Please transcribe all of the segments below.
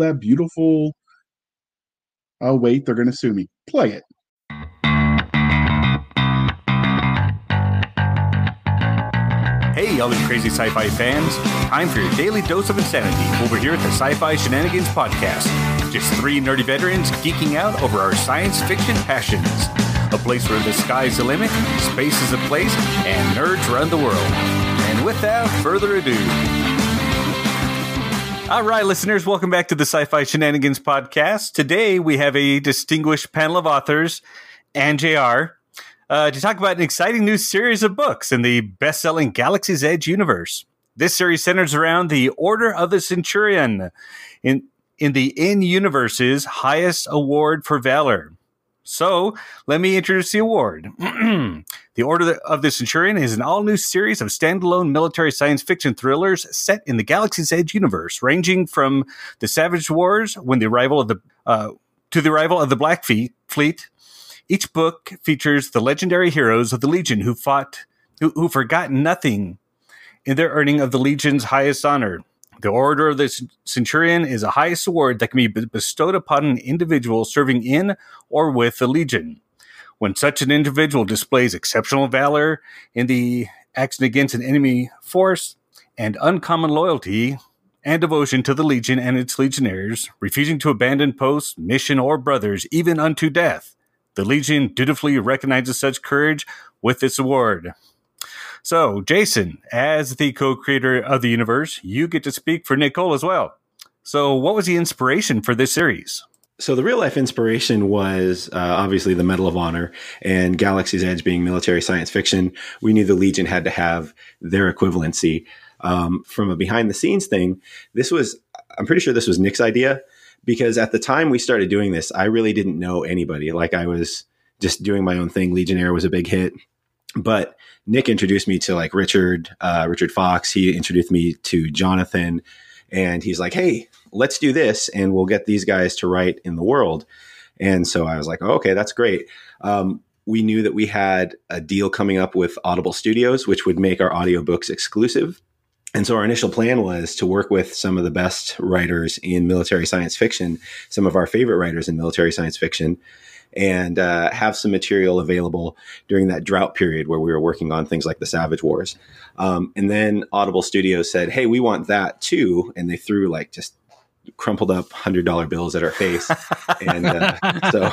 that beautiful. Oh wait, they're going to sue me. Play it. Hey, all you crazy sci fi fans. Time for your daily dose of insanity over here at the Sci Fi Shenanigans Podcast. Just three nerdy veterans geeking out over our science fiction passions. A place where the sky's the limit, space is the place, and nerds run the world. And without further ado, all right, listeners, welcome back to the Sci Fi Shenanigans podcast. Today we have a distinguished panel of authors and JR uh, to talk about an exciting new series of books in the best selling Galaxy's Edge universe. This series centers around the Order of the Centurion in, in the in universe's highest award for valor. So let me introduce the award. the Order of the Centurion is an all new series of standalone military science fiction thrillers set in the Galaxy's Edge universe, ranging from the Savage Wars when the arrival of the uh, to the arrival of the Black Fleet. Each book features the legendary heroes of the Legion who fought, who, who forgot nothing in their earning of the Legion's highest honor. The Order of the Centurion is a highest award that can be bestowed upon an individual serving in or with the Legion. When such an individual displays exceptional valor in the action against an enemy force and uncommon loyalty and devotion to the Legion and its legionnaires, refusing to abandon post, mission, or brothers, even unto death, the Legion dutifully recognizes such courage with this award. So, Jason, as the co creator of the universe, you get to speak for Nick Cole as well. So, what was the inspiration for this series? So, the real life inspiration was uh, obviously the Medal of Honor and Galaxy's Edge being military science fiction. We knew the Legion had to have their equivalency. Um, from a behind the scenes thing, this was, I'm pretty sure this was Nick's idea because at the time we started doing this, I really didn't know anybody. Like, I was just doing my own thing. Legionnaire was a big hit but Nick introduced me to like Richard, uh, Richard Fox. He introduced me to Jonathan, and he's like, "Hey, let's do this, and we'll get these guys to write in the world." And so I was like, oh, "Okay, that's great." Um, we knew that we had a deal coming up with Audible Studios, which would make our audiobooks exclusive. And so our initial plan was to work with some of the best writers in military science fiction, some of our favorite writers in military science fiction, and uh, have some material available during that drought period where we were working on things like the Savage Wars. Um, and then Audible Studios said, "Hey, we want that too," and they threw like just crumpled up hundred dollar bills at our face, and uh, so.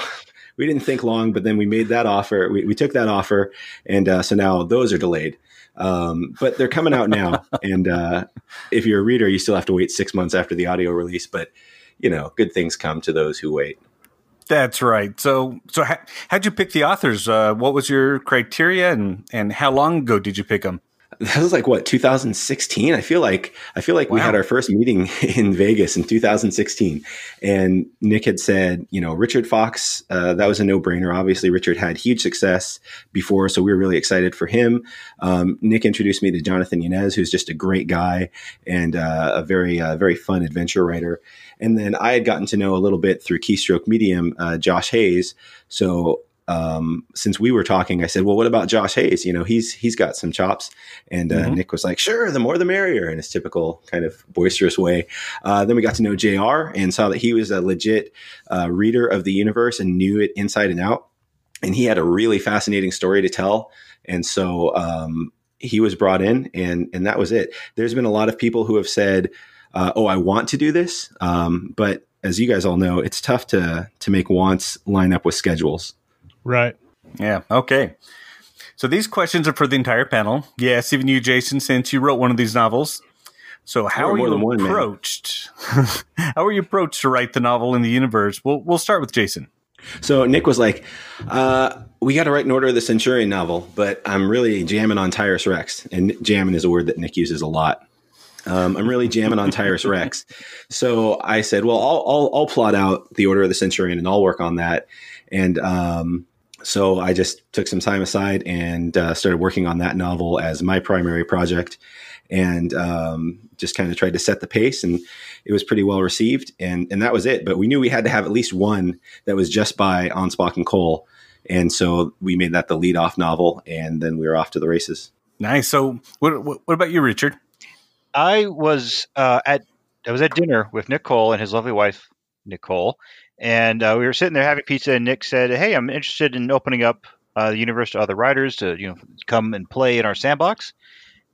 We didn't think long, but then we made that offer. We, we took that offer, and uh, so now those are delayed. Um, but they're coming out now. and uh, if you're a reader, you still have to wait six months after the audio release. But you know, good things come to those who wait. That's right. So, so how, how'd you pick the authors? Uh, what was your criteria, and and how long ago did you pick them? That was like what 2016. I feel like I feel like wow. we had our first meeting in Vegas in 2016, and Nick had said, you know, Richard Fox. Uh, that was a no brainer. Obviously, Richard had huge success before, so we were really excited for him. Um, Nick introduced me to Jonathan Yanez, who's just a great guy and uh, a very uh, very fun adventure writer. And then I had gotten to know a little bit through Keystroke Medium, uh, Josh Hayes. So um, since we were talking, I said, "Well, what about Josh Hayes? You know, he's he's got some chops." And uh, mm-hmm. Nick was like, "Sure, the more the merrier," in his typical kind of boisterous way. Uh, then we got to know Jr. and saw that he was a legit uh, reader of the universe and knew it inside and out. And he had a really fascinating story to tell. And so um, he was brought in, and and that was it. There's been a lot of people who have said uh, oh, I want to do this. Um, but as you guys all know, it's tough to to make wants line up with schedules. Right. Yeah. Okay. So these questions are for the entire panel. Yes, even you, Jason, since you wrote one of these novels. So how are you one, approached? how are you approached to write the novel in the universe? We'll we'll start with Jason. So Nick was like, uh, "We got to write an Order of the Centurion novel, but I'm really jamming on Tyrus Rechs." And jamming is a word that Nick uses a lot. Um, I'm really jamming on Tyrus Rechs. So I said, "Well, I'll, I'll, I'll plot out the Order of the Centurion, and I'll work on that." And um, so I just took some time aside and uh, started working on that novel as my primary project, and um, just kind of tried to set the pace. And it was pretty well received, and and that was it. But we knew we had to have at least one that was just by Anspach and Cole, and so we made that the lead off novel, and then we were off to the races. Nice. So, what what, what about you, Richard? I was uh, at I was at dinner with Nick Cole and his lovely wife Nicole, and uh, we were sitting there having pizza. And Nick said, "Hey, I'm interested in opening up uh, the universe to other writers to you know come and play in our sandbox."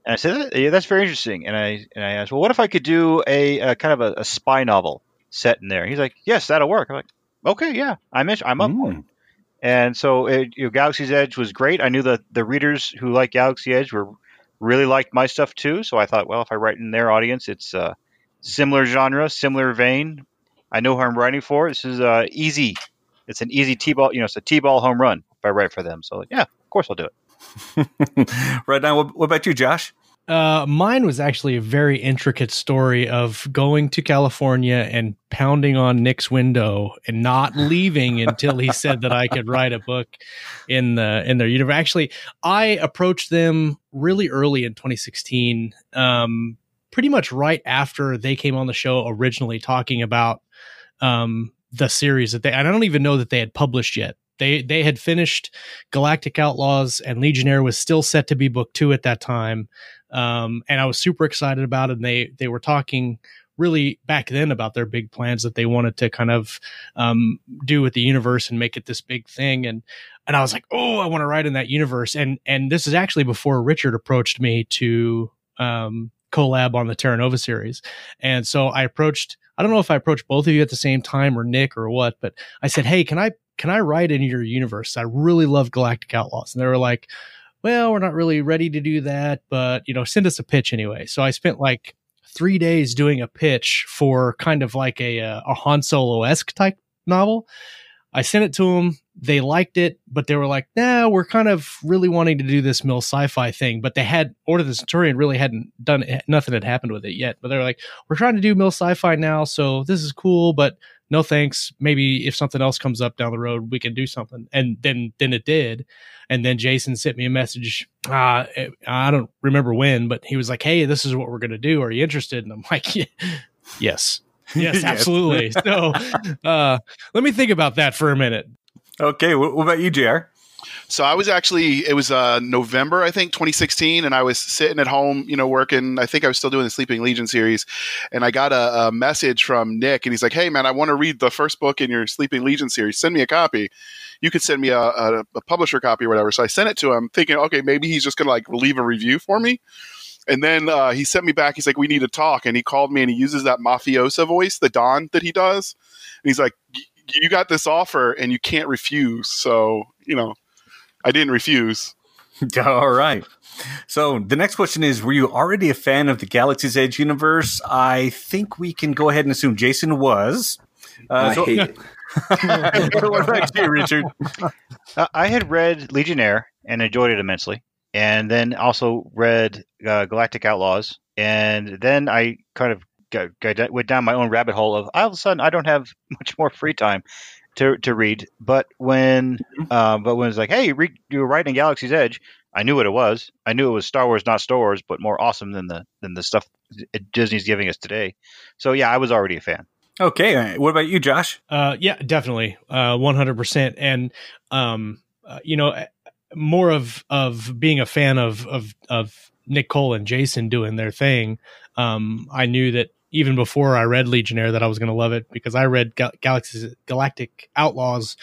And I said, "Yeah, that's very interesting." And I and I asked, "Well, what if I could do a, a kind of a, a, spy novel set in there?" He's like, "Yes, that'll work." I'm like, "Okay, yeah, I'm in, I'm up mm. for it." And so, it, you know, Galaxy's Edge was great. I knew that the readers who like Galaxy Edge were really liked my stuff too. So I thought, well, if I write in their audience, it's uh, similar genre, similar vein. I know who I'm writing for. This is uh, easy. It's an easy t-ball. You know, it's a t-ball home run if I write for them. So yeah, of course I'll do it. right now, what about you, Josh? Uh, mine was actually a very intricate story of going to California and pounding on Nick's window and not leaving until he said that I could write a book in the in their universe. Actually, I approached them really early in 2016, um, pretty much right after they came on the show originally, talking about um, the series that they. And I don't even know that they had published yet. They they had finished Galactic Outlaws and Legionnaire was still set to be book two at that time, um, and I was super excited about it. And they they were talking really back then about their big plans that they wanted to kind of um, do with the universe and make it this big thing. And and I was like, oh, I want to write in that universe. And and this is actually before Richard approached me to um, collab on the Terra Nova series. And so I approached. I don't know if I approached both of you at the same time or Nick or what, but I said, hey, can I can I write in your universe? I really love Galactic Outlaws. And they were like, well, we're not really ready to do that, but you know, send us a pitch anyway. So I spent like three days doing a pitch for kind of like a, uh, a Han Solo esque type novel. I sent it to them. They liked it, but they were like, nah, we're kind of really wanting to do this mill sci-fi thing. But they had Order of the Centurion really hadn't done nothing had happened with it yet. But they were like, we're trying to do mill sci-fi now, so this is cool, but no thanks. Maybe if something else comes up down the road, we can do something. And then then it did. And then Jason sent me a message. Uh, I don't remember when, but he was like, "Hey, this is what we're gonna do. Are you interested?" And I'm like, yeah, "Yes, yes, absolutely." so uh, let me think about that for a minute. Okay, what, what about you, Jr? So I was actually it was uh, November I think 2016, and I was sitting at home, you know, working. I think I was still doing the Sleeping Legion series, and I got a, a message from Nick, and he's like, "Hey man, I want to read the first book in your Sleeping Legion series. Send me a copy. You could send me a, a, a publisher copy or whatever." So I sent it to him, thinking, okay, maybe he's just gonna like leave a review for me. And then uh, he sent me back. He's like, "We need to talk." And he called me, and he uses that mafiosa voice, the Don that he does. And he's like, "You got this offer, and you can't refuse." So you know, I didn't refuse. All right. So the next question is: Were you already a fan of the Galaxy's Edge universe? I think we can go ahead and assume Jason was. Uh, I so, hate it. what about you, Richard? Uh, I had read Legionnaire and enjoyed it immensely, and then also read uh, Galactic Outlaws, and then I kind of got, got, went down my own rabbit hole of all of a sudden I don't have much more free time, to to read. But when mm-hmm. uh, but when it's like, hey, read, you're writing Galaxy's Edge, I knew what it was. I knew it was Star Wars, not Star Wars, but more awesome than the than the stuff Disney's giving us today. So yeah, I was already a fan. Okay, what about you, Josh? Uh, yeah, definitely, uh, one hundred percent. And um, uh, you know, uh, more of of being a fan of of of Nick Cole and Jason doing their thing. Um, I knew that even before I read Legionnaire that I was going to love it because I read Gal- Galaxy's Galactic Outlaws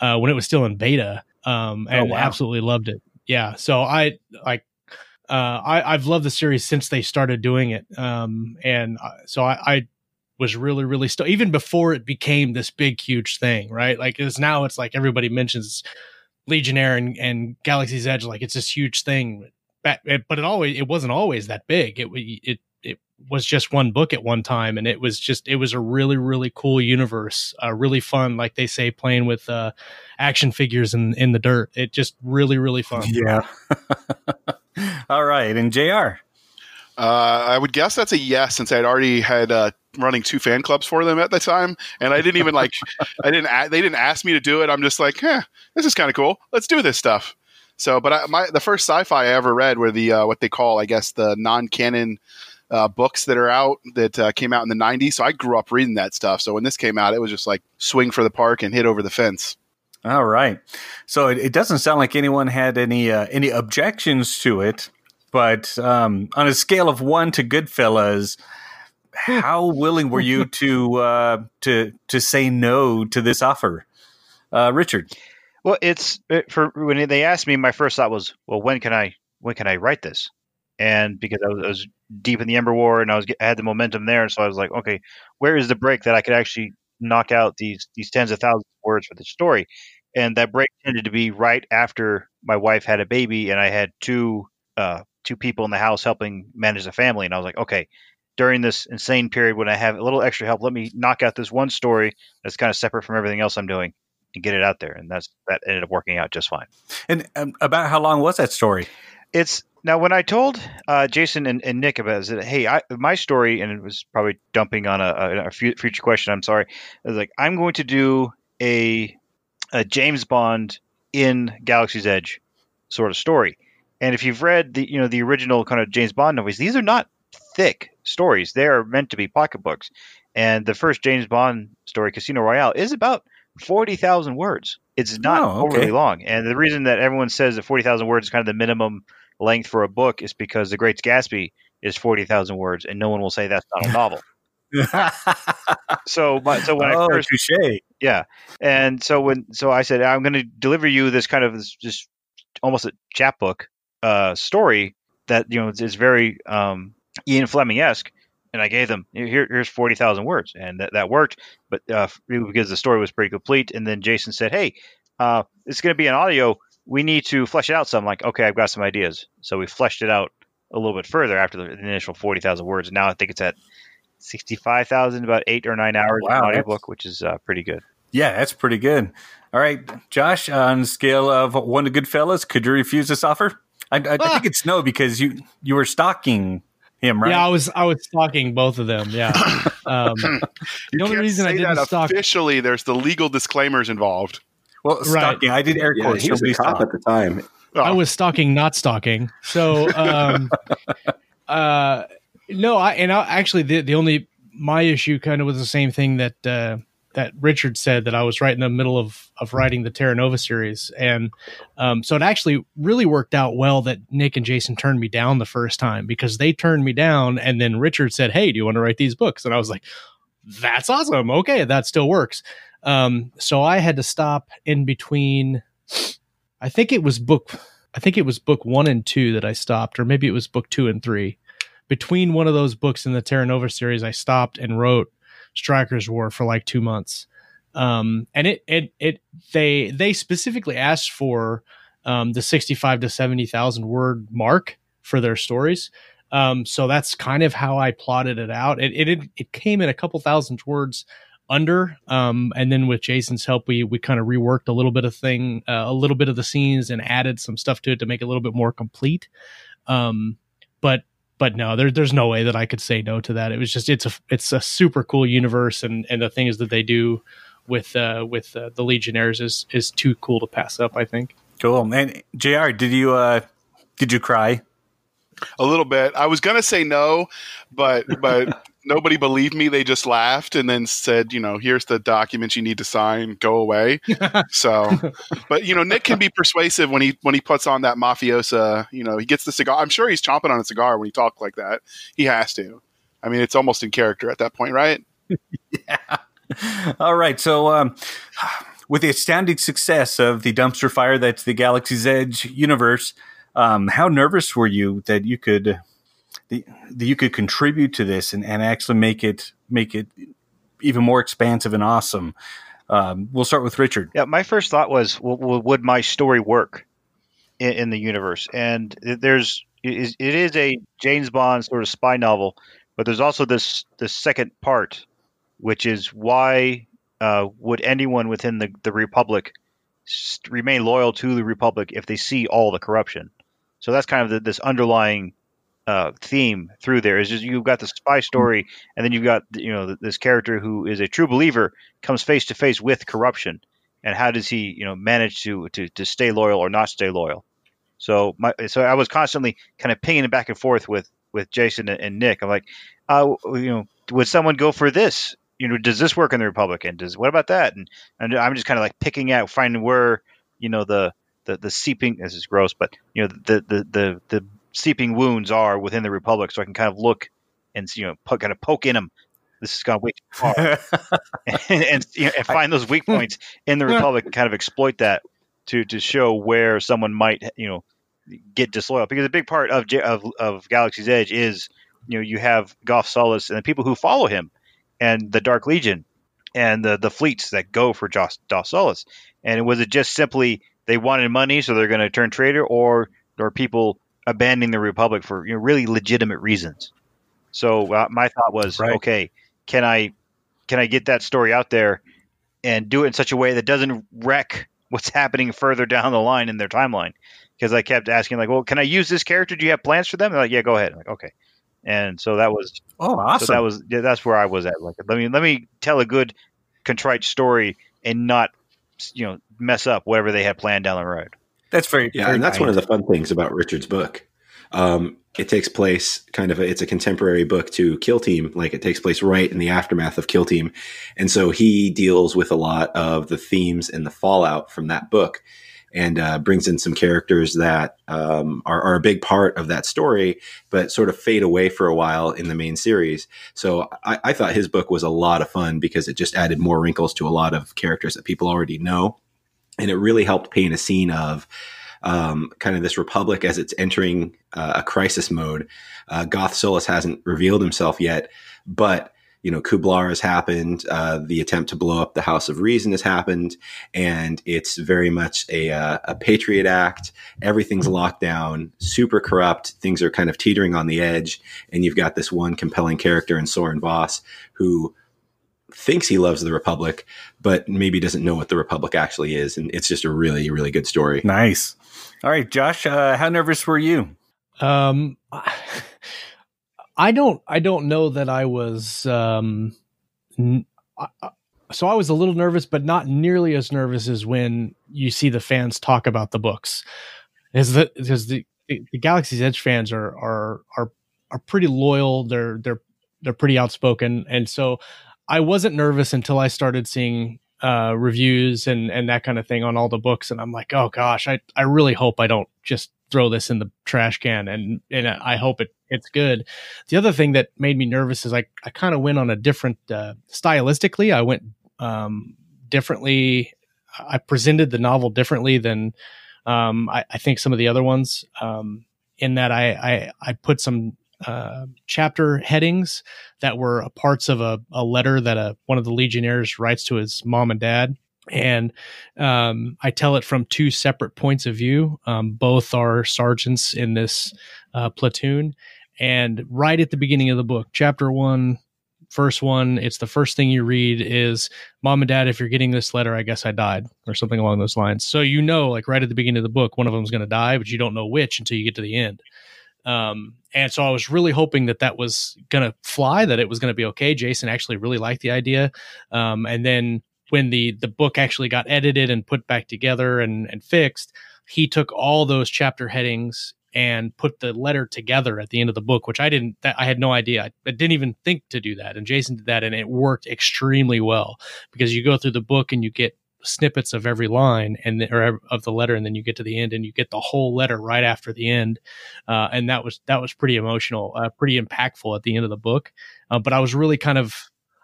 uh, when it was still in beta um, oh, and oh, wow. absolutely loved it. Yeah, so I like uh, I, I've loved the series since they started doing it, um, and uh, so I, I was really really still even before it became this big huge thing, right? Like it's now it's like everybody mentions Legionnaire and, and Galaxy's Edge like it's this huge thing, but it always it wasn't always that big. It it was just one book at one time, and it was just it was a really really cool universe, uh, really fun. Like they say, playing with uh, action figures in in the dirt. It just really really fun. Yeah. All right, and Jr. Uh, I would guess that's a yes, since I'd already had uh, running two fan clubs for them at the time, and I didn't even like, I didn't, a- they didn't ask me to do it. I'm just like, eh, this is kind of cool. Let's do this stuff. So, but I, my the first sci-fi I ever read were the uh, what they call, I guess, the non-canon uh, books that are out that uh, came out in the '90s. So I grew up reading that stuff. So when this came out, it was just like swing for the park and hit over the fence. All right. So it, it doesn't sound like anyone had any uh, any objections to it, but um, on a scale of one to Goodfellas, how willing were you to uh, to to say no to this offer, uh, Richard? Well, it's it, for when they asked me, my first thought was, well, when can I when can I write this? And because I was, I was deep in the Ember War and I was I had the momentum there, so I was like, okay, where is the break that I could actually knock out these these tens of thousands of words for the story? And that break tended to be right after my wife had a baby and I had two uh, two people in the house helping manage the family, and I was like, okay. During this insane period when I have a little extra help, let me knock out this one story that's kind of separate from everything else I'm doing and get it out there. And that's that ended up working out just fine. And um, about how long was that story? It's now when I told uh, Jason and, and Nick about it, I said, hey, I, my story, and it was probably dumping on a, a, future question. I'm sorry. I was like, I'm going to do a a James Bond in Galaxy's Edge sort of story. And if you've read the you know the original kind of James Bond novels, these are not thick stories. They are meant to be pocketbooks. And the first James Bond story, Casino Royale, is about forty thousand words. It's not Oh, okay. overly long. And the reason that everyone says that forty thousand words is kind of the minimum length for a book is because The Great Gatsby is forty thousand words, and no one will say that's not a novel. So, my, so when I oh, first touche. yeah, and so when so I said I'm going to deliver you this kind of this just almost a chapbook uh, story that you know is, is very um, Ian Fleming esque, and I gave them here here's forty thousand words, and that, that worked, but uh, because the story was pretty complete, and then Jason said, hey, uh, it's going to be an audio. We need to flesh it out some. like, okay, I've got some ideas, so we fleshed it out a little bit further after the initial forty thousand words. And now I think it's at sixty five thousand, about eight or nine hours Wow, of that's- audiobook, which is uh, pretty good. Yeah, that's pretty good. All right, Josh, on a scale of one to Goodfellas, could you refuse this offer? I, I, I think it's no because you you were stalking him, right? Yeah, I was I was stalking both of them. Yeah. Um, The only can't reason I didn't that stalk- officially. There's the legal disclaimers involved. Well, stalking. I did air Yeah, quotes. he was a cop stalked. at the time. I Oh, was stalking, not stalking. So, um, uh, no, I and I, actually the the only my issue kind of was the same thing that uh, that Richard said that I was right in the middle of of writing the Terra Nova series, and um, so it actually really worked out well that Nick and Jason turned me down the first time because they turned me down, and then Richard said, "Hey, do you want to write these books?" And I was like, "That's awesome. Okay, that still works." Um, so I had to stop in between. I think it was book I think it was book one and two that I stopped, or maybe it was book two and three. Between one of those books in the Terra Nova series, I stopped and wrote Stryker's War for like two months. Um, and it, it, it, they, they specifically asked for um, the 65 to 70,000 word mark for their stories. Um, so that's kind of how I plotted it out. It, it, it, came in a couple thousand words under um and then with jason's help we we kind of reworked a little bit of thing uh, a little bit of the scenes and added some stuff to it to make it a little bit more complete um but but no there, there's no way that i could say no to that it was just it's a it's a super cool universe and and the things that they do with uh with uh, the legionnaires is is too cool to pass up i think Cool. And Jr., did you uh did you cry? A little bit. I was gonna say no, but but nobody believed me. They just laughed and then said, you know, here's the documents you need to sign. Go away. So, but you know, Nick can be persuasive when he when he puts on that mafiosa. You know, he gets the cigar. I'm sure he's chomping on a cigar when he talks like that. He has to. I mean, it's almost in character at that point, right? Yeah. All right. So, um, with the astounding success of the dumpster fire that's the Galaxy's Edge universe, um, how nervous were you that you could the, that you could contribute to this and, and actually make it make it even more expansive and awesome? Um, we'll start with Richard. Yeah, my first thought was, would my story work in, in the universe? And there's it is, a James Bond sort of spy novel, but there's also this this second part, which is why uh, would anyone within the the Republic remain loyal to the Republic if they see all the corruption? So that's kind of the, this underlying uh, theme through there. Is just you've got the spy story, and then you've got you know this character who is a true believer comes face to face with corruption, and how does he you know manage to to to stay loyal or not stay loyal? So my so I was constantly kind of pinging back and forth with with Jason and, and Nick. I'm like, uh, you know, would someone go for this? You know, does this work in the Republican? Does what about that? And and I'm just kind of like picking out, finding where you know the the the seeping. This is gross, but you know the the the the seeping wounds are within the Republic, so I can kind of look and you know po- kind of poke in them. This has gone way too far, and, and, you know, and find those weak hmm. points in the Republic and kind of exploit that to to show where someone might you know get disloyal because a big part of J- of, of Galaxy's Edge is you know you have Goth Sullus and the people who follow him and the Dark Legion and the the fleets that go for Joss Goth Sullus and was it just simply they wanted money so they're going to turn traitor or or people abandoning the Republic for you know really legitimate reasons so uh, my thought was Right. okay can I can I get that story out there and do it in such a way that doesn't wreck what's happening further down the line in their timeline because I kept asking like, well, can I use this character? Do you have plans for them? They're like, yeah, go ahead. I'm like, okay. And so that was oh, awesome. so that was yeah, that's where I was at. Like, let me let me tell a good contrite story and not you know mess up whatever they had planned down the road. that's very Yeah, very and that's one of the fun things about Richard's book. Um, it takes place kind of a, it's a contemporary book to Kill Team, like it takes place right in the aftermath of Kill Team, and so he deals with a lot of the themes and the fallout from that book, and uh, brings in some characters that um, are, are a big part of that story, but sort of fade away for a while in the main series. So I, I thought his book was a lot of fun because it just added more wrinkles to a lot of characters that people already know, and it really helped paint a scene of um, kind of this republic as it's entering uh, a crisis mode. Uh, Goth Sullus hasn't revealed himself yet, but you know Kublar has happened. Uh, the attempt to blow up the House of Reason has happened, and it's very much a, uh, a Patriot Act. Everything's locked down, super corrupt. Things are kind of teetering on the edge, and you've got this one compelling character in Soren Voss who thinks he loves the Republic, but maybe doesn't know what the Republic actually is, and it's just a really, really good story. nice. All right, Josh, uh, how nervous were you? Um, I don't, I don't know that I was. Um, so I was a little nervous, but not nearly as nervous as when you see the fans talk about the books. Because the, the the Galaxy's Edge fans are are are are pretty loyal. They're they're they're pretty outspoken, and so I wasn't nervous until I started seeing uh, reviews and and that kind of thing on all the books, and I'm like, oh gosh, I I really hope I don't just throw this in the trash can, and and I hope it it's good. The other thing that made me nervous is I I kind of went on a different uh, stylistically. I went um, differently. I presented the novel differently than um, I, I think some of the other ones. Um, in that I I, I put some uh, chapter headings that were parts of a, a letter that a, one of the Legionnaires writes to his mom and dad. And um, I tell it from two separate points of view. Um, both are sergeants in this uh, platoon. And right at the beginning of the book, chapter one, first one, it's the first thing you read is Mom and Dad, if you're getting this letter, I guess I died, or something along those lines. So you know, like right at the beginning of the book, one of them's going to die, but you don't know which until you get to the end. Um, and so I was really hoping that that was going to fly, that it was going to be okay. Jason actually really liked the idea. Um, and then when the the book actually got edited and put back together and and fixed, he took all those chapter headings and put the letter together at the end of the book, which I didn't, that, I had no idea. I, I didn't even think to do that. And Jason did that and it worked extremely well because you go through the book and you get snippets of every line and the, or of the letter and then you get to the end and you get the whole letter right after the end. Uh, and that was that was pretty emotional uh, pretty impactful at the end of the book. Uh, but i was really kind of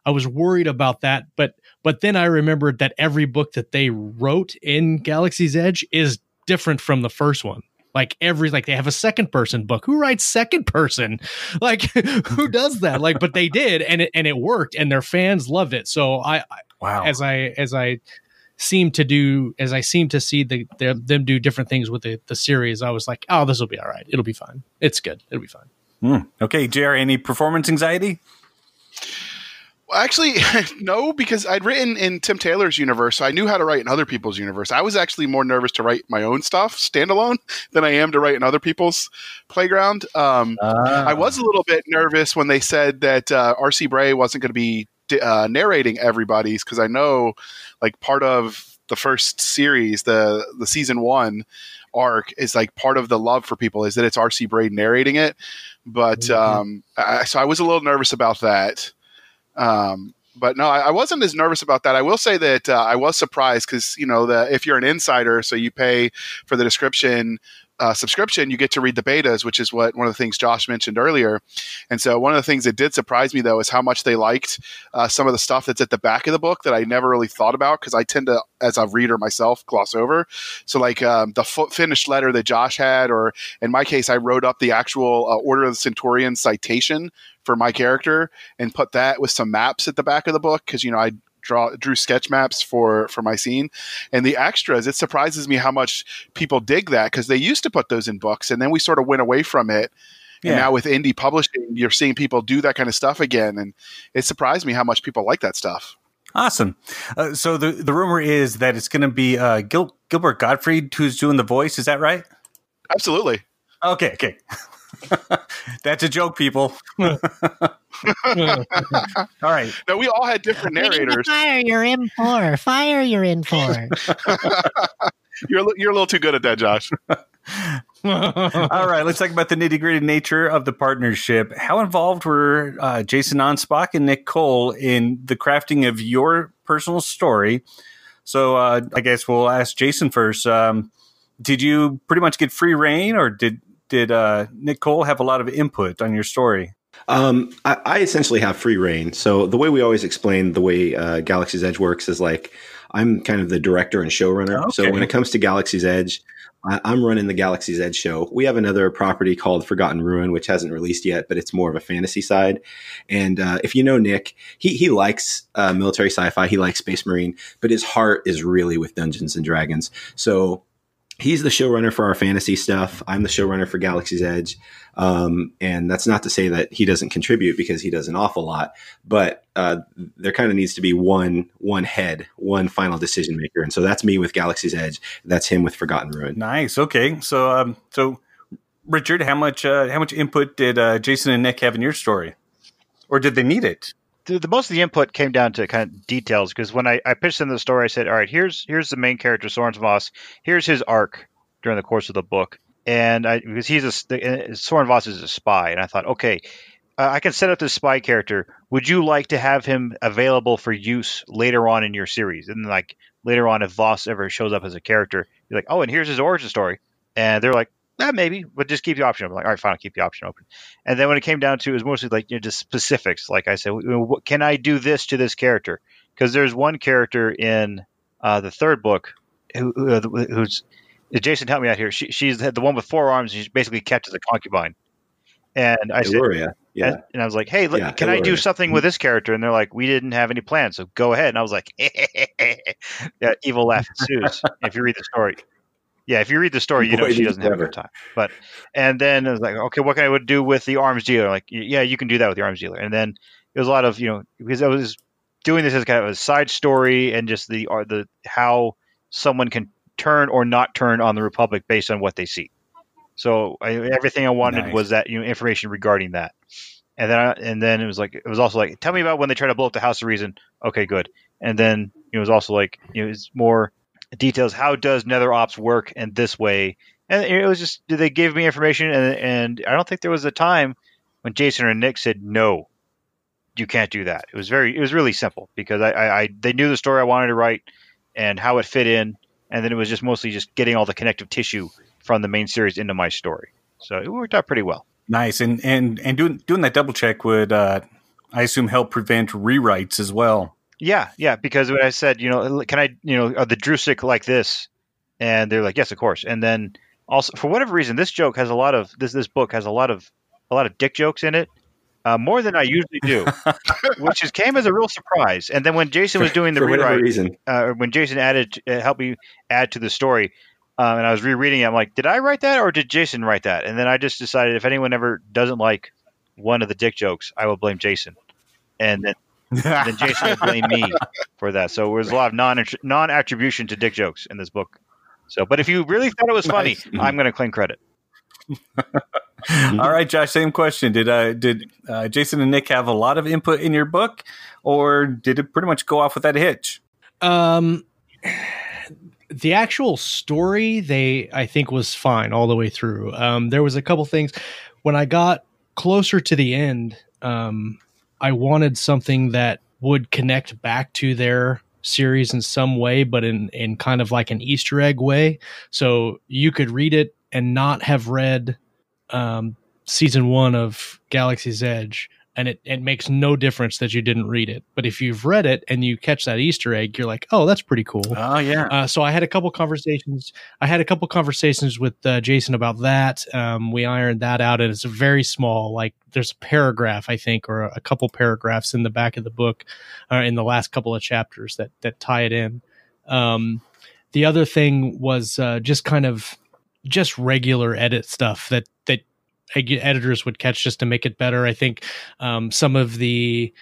i was worried about that. But but then i remembered that every book that they wrote in galaxy's edge is different from the first one. Like every like they have a second person book. Who writes second person? Like who does that? Like but they did and it and it worked and their fans loved it. So i, I Wow. as I as I seem to do as I seem to see the, the them do different things with the, the series, I was like, oh, this will be all right. It'll be fine. It's good. It'll be fine. Hmm. Okay, Jr. Any performance anxiety? Well, actually, no, because I'd written in Tim Taylor's universe, so I knew how to write in other people's universe. I was actually more nervous to write my own stuff standalone than I am to write in other people's playground. Um, Ah. I was a little bit nervous when they said that uh, R.C. Bray wasn't going to be uh, narrating everybody's because I know, like, part of the first series, the the season one arc is like part of the love for people is that it's R.C. Bray narrating it. But Mhm. um, I, so I was a little nervous about that. Um, but no, I, I wasn't as nervous about that. I will say that uh, I was surprised because you know the if you're an insider, so you pay for the description uh, subscription, you get to read the betas, which is what one of the things Josh mentioned earlier. And so one of the things that did surprise me though is how much they liked uh, some of the stuff that's at the back of the book that I never really thought about because I tend to, as a reader myself, gloss over. So like um, the f- finished letter that Josh had, or in my case, I wrote up the actual uh, Order of the Centurion citation for my character and put that with some maps at the back of the book because you know I draw drew sketch maps for for my scene and the extras it surprises me how much people dig that because they used to put those in books and then we sort of went away from it Yeah. and now with indie publishing you're seeing people do that kind of stuff again and it surprised me how much people like that stuff Awesome. Uh, so the the rumor is that it's going to be uh, Gil- Gilbert Gottfried who's doing the voice. Is that right? absolutely Okay. Okay. That's a joke, people. All right. no we all had different We need the narrators fire you're in for. Fire you're in for. you're, you're a little too good at that josh All right. Let's talk about the nitty gritty nature of the partnership. How involved were uh, Jason Anspach and Nick Cole in the crafting of your personal story? So uh, I guess we'll ask Jason first. Um, did you pretty much get free reign, or did did uh, Nick Cole have a lot of input on your story? Um, I, I essentially have free reign. So the way we always explain the way uh, Galaxy's Edge works is like I'm kind of the director and showrunner. So when it comes to Galaxy's Edge, I, I'm running the Galaxy's Edge show. We have another property called Forgotten Ruin, which hasn't released yet, but it's more of a fantasy side. And uh, if you know Nick, he he likes uh, military sci-fi. He likes Space Marine, but his heart is really with Dungeons and Dragons. So he's the showrunner for our fantasy stuff. I'm the showrunner for Galaxy's Edge. Um, and that's not to say that he doesn't contribute because he does an awful lot, but uh, there kind of needs to be one one head, one final decision maker, and so that's me with Galaxy's Edge. That's him with Forgotten Ruin. Nice. Okay. So, um, so Richard, how much uh, how much input did uh, Jason and Nick have in your story, or did they need it? The, the most of the input came down to kind of details because when I, I pitched them the story, I said, "All right, here's here's the main character, Soren Voss. Here's his arc during the course of the book, and I, because he's a Soren Voss is a spy, and I thought, okay, uh, I can set up this spy character. Would you like to have him available for use later on in your series? And like later on, if Voss ever shows up as a character, you're like, oh, and here's his origin story, and they're like. Eh, maybe, but just keep the option open. Like, all right, fine, I'll keep the option open. And then when it came down to, it was mostly like you know, just specifics. Like I said, what, can I do this to this character? Because there's one character in uh, the third book who, uh, who's Jason. Help me out here. She, she's the one with four arms. And she's basically kept as a concubine. And I said, yeah. and, and I was like, "Hey, look, Yeah, can I do something with this character?" And they're like, "We didn't have any plans, so go ahead." And I was like, "Yeah, evil laugh ensues." if you read the story, yeah, if you read the story, you know she doesn't have a good time. But and then it was like, okay, what can I would do with the arms dealer? Like, yeah, you can do that with the arms dealer. And then it was a lot of you know because I was doing this as kind of a side story and just the or the how someone can turn or not turn on the Republic based on what they see. So I, everything I wanted Nice. was that you know information regarding that. And then I, and then it was like it was also like tell me about when they try to blow up the House of Reason. Okay, good. And then it was also like you know it's more details. How does Nether Ops work in this way? And it was just they gave me information, and and I don't think there was a time when Jason or Nick said no, you can't do that. It was very it was really simple because I, I, I they knew the story I wanted to write and how it fit in, and then it was just mostly just getting all the connective tissue from the main series into my story. So it worked out pretty well. Nice. And and and doing doing that double check would, uh, I assume, help prevent rewrites as well. Yeah, yeah, because when I said, you know, can I, you know, are the Drusic like this? And they're like, yes, of course. And then also, for whatever reason, this joke has a lot of this. This book has a lot of a lot of dick jokes in it, uh, more than I usually do, which is came as a real surprise. And then when Jason was doing the rewrite, reason. uh, when Jason added uh, helped me add to the story, Um, and I was rereading it. I'm like, did I write that or did Jason write that? And then I just decided if anyone ever doesn't like one of the dick jokes, I will blame Jason. And then, then Jason will blame me for that. So there's a lot of non non attribution to dick jokes in this book. So, but if you really thought it was funny, Nice. I'm going to claim credit. All right, Josh. Same question. Did uh, did uh, Jason and Nick have a lot of input in your book, or did it pretty much go off without a hitch? Um, the actual story, they I think was fine all the way through. Um, there was a couple things when I got closer to the end. Um, I wanted something that would connect back to their series in some way, but in in kind of like an Easter egg way. So you could read it and not have read um, season one of Galaxy's Edge, and it, it makes no difference that you didn't read it. But if you've read it and you catch that Easter egg, you're like, oh, that's pretty cool. Oh yeah. Uh, so I had a couple conversations. I had a couple conversations with uh, Jason about that. Um, we ironed that out, and it's a very small. Like there's a paragraph, I think, or a couple paragraphs in the back of the book, uh, in the last couple of chapters that that tie it in. Um, the other thing was uh, just kind of just regular edit stuff that that editors would catch just to make it better. I think um, some of the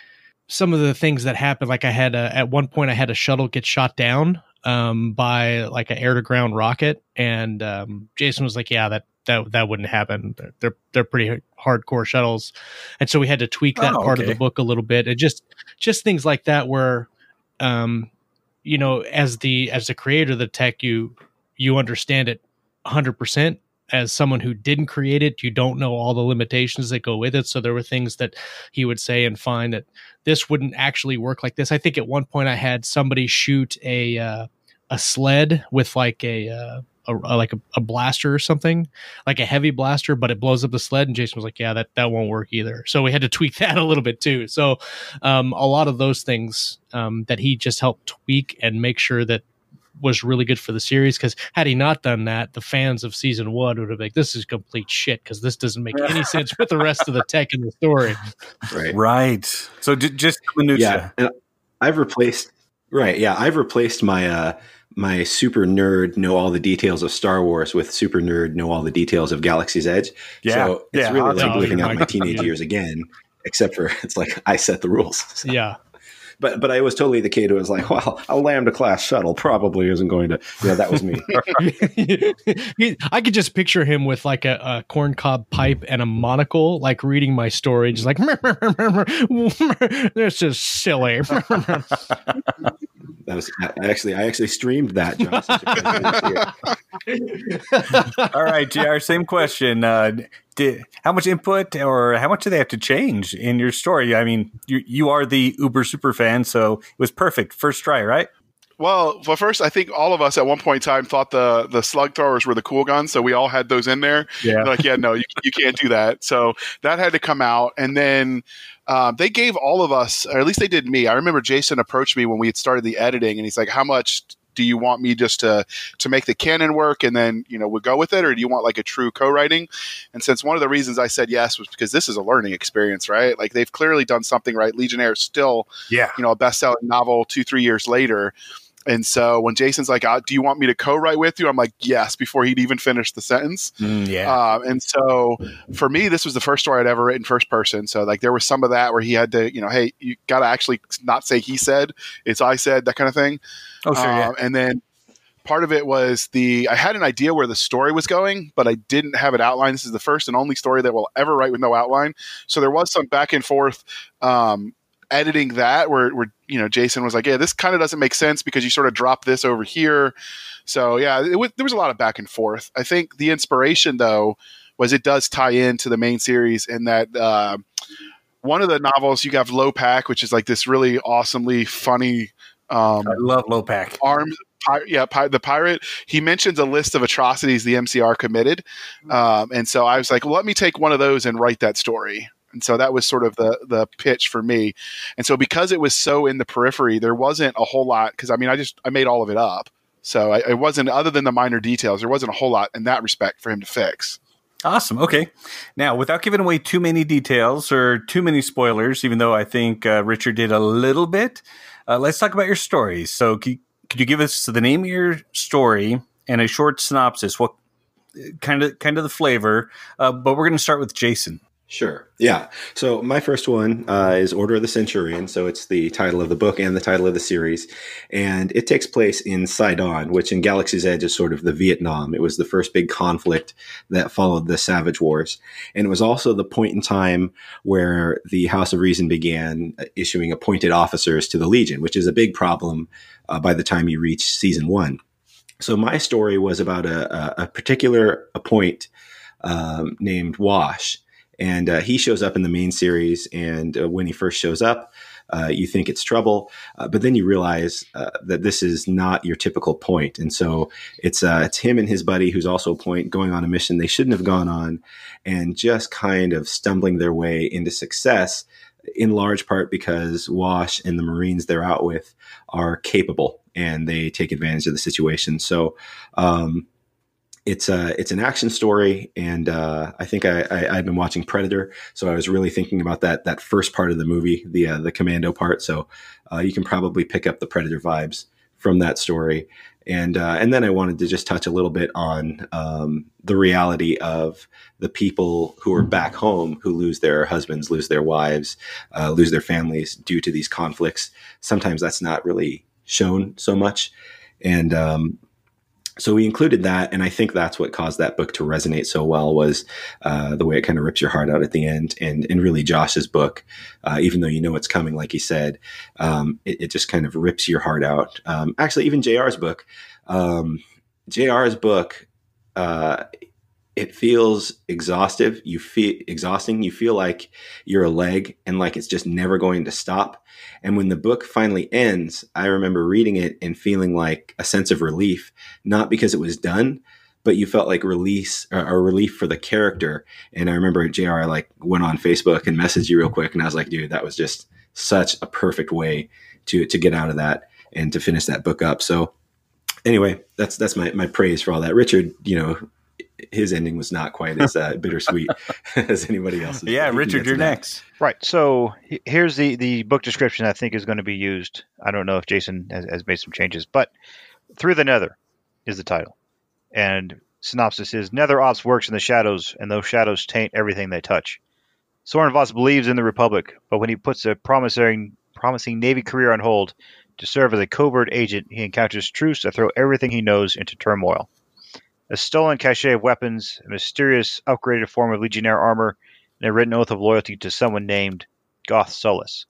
some of the things that happened, like I had a, at one point I had a shuttle get shot down um, by like an air to ground rocket, and um, Jason was like, "Yeah, that that that wouldn't happen. They're they're, they're pretty hardcore shuttles," and so we had to tweak that Oh, part of the book a little bit, and just just things like that where, um, you know, as the as the creator of the tech, you you understand it hundred percent. As someone who didn't create it, you don't know all the limitations that go with it. So there were things that he would say and find that this wouldn't actually work like this. I think at one point I had somebody shoot a uh, a sled with like a, uh, a, a like a, a blaster or something, like a heavy blaster, but it blows up the sled. And Jason was like, "Yeah, that that won't work either." So we had to tweak that a little bit too. So um, a lot of those things um, that he just helped tweak and make sure that was really good for the series because had he not done that the fans of season one would have been like this is complete shit because this doesn't make any sense with the rest of the tech in the story Right. Right. So j- just minutia. Yeah. And I've replaced right. Yeah. I've replaced my uh my super nerd know all the details of Star Wars with super nerd know all the details of Galaxy's Edge. Yeah. So it's Yeah. really like living out my teenage years again, except for it's like I set the rules. So- yeah But but I was totally the kid who was like, well, a lambda class shuttle probably isn't going to. Yeah, that was me. I could just picture him with like a, a corncob pipe and a monocle, like reading my story, just like this is silly. That was I actually I actually streamed that. John, since you guys didn't see it. All right, Jr. Same question. Uh, did how much input or how much do they have to change in your story? I mean, you you are the uber super fan, so it was perfect first try, right? Well, well, first, I think all of us at one point in time thought the the slug throwers were the cool guns, so we all had those in there. Yeah. Like, yeah, no, you, you can't do that. So that had to come out, and then um, they gave all of us, or at least they did me. I remember Jason approached me when we had started the editing, and he's like, "How much do you want me just to to make the canon work, and then you know we'll go with it, or do you want like a true co-writing?" And since one of the reasons I said yes was because this is a learning experience, right? Like they've clearly done something right. Legionnaire is still Yeah. you know a best-selling novel two three years later and so when jason's like uh, do you want me to co-write with you i'm like yes before he'd even finished the sentence Mm, yeah. um, and so for me this was the first story i'd ever written first person so like there was some of that where he had to you know hey you gotta actually not say he said it's i said that kind of thing oh, sure. yeah. um, and then part of it was the I had an idea where the story was going, but I didn't have it outlined. This is the first and only story that we'll ever write with no outline. So there was some back and forth um, editing that where, where you know Jason was like, "Yeah, this kind of doesn't make sense because you sort of drop this over here." So yeah, was, there was a lot of back and forth. I think the inspiration though was it does tie into the main series in that. Uh, one of the novels you have Low Pack, which is like this really awesomely funny um, I love Lopac. arms pi- yeah pi- the pirate he mentions a list of atrocities the mcr committed um, and so i was like well, let me take one of those and write that story and so that was sort of the the pitch for me and so because it was so in the periphery there wasn't a whole lot because i mean i just i made all of it up so I, it wasn't other than the minor details there wasn't a whole lot in that respect for him to fix Awesome. Okay. Now, without giving away too many details or too many spoilers, even though I think uh, Richard did a little bit, uh, let's talk about your stories. So, could, could you give us the name of your story and a short synopsis. What kind of kind of the flavor? Uh, but we're going to start with Jason. Sure. Yeah. So my first one uh, is Order of the Centurion. So it's the title of the book and the title of the series, and it takes place in Psydon, which in Galaxy's Edge is sort of the Vietnam. It was the first big conflict that followed the Savage Wars, and it was also the point in time where the House of Reason began uh, issuing appointed officers to the Legion, which is a big problem uh, by the time you reach season one. So my story was about a, a, a particular appoint um, named Wash and uh, he shows up in the main series. And uh, when he first shows up, uh, you think it's trouble, uh, but then you realize uh, that this is not your typical point. And so it's uh, it's him and his buddy, who's also a point, going on a mission they shouldn't have gone on, and just kind of stumbling their way into success. In large part because Wash and the Marines they're out with are capable and they take advantage of the situation. So, um, it's a it's an action story, and uh, I think I, I have been watching Predator, so I was really thinking about that that first part of the movie, the uh, the commando part. So uh, you can probably pick up the Predator vibes from that story, and uh, and then I wanted to just touch a little bit on um, the reality of the people who are back home who lose their husbands, lose their wives, uh, lose their families due to these conflicts. Sometimes that's not really shown so much, and um, so we included that and i think that's what caused that book to resonate so well was uh, the way it kind of rips your heart out at the end. And and really josh's book uh, even though you know it's coming like he said um, it, it, just kind of rips your heart out. Um, actually even jr's book um, jr's book uh, it feels exhaustive. You feel exhausting. You feel like you're a leg and like it's just never going to stop. And when the book finally ends i remember reading it and feeling like a sense of relief not because it was done but you felt like release or, or relief for the character. And i remember jr I like went on facebook and messaged you real quick and i was like dude that was just such a perfect way to to get out of that and to finish that book up. So anyway that's that's my, my praise for all that. Richard you know his ending was not quite as uh, bittersweet as anybody else's. Yeah, Richard, you're next. Right. So here's the the book description I think is going to be used. I don't know if Jason has, has made some changes, but through the Nether is the title, and synopsis is Nether Ops works in the shadows, and those shadows taint everything they touch. Soren Voss believes in the Republic, but when he puts a promising promising Navy career on hold to serve as a covert agent, he encounters truths that throw everything he knows into turmoil a stolen cache of weapons, a mysterious upgraded form of Legionnaire armor, and a written oath of loyalty to someone named Goth Sullus.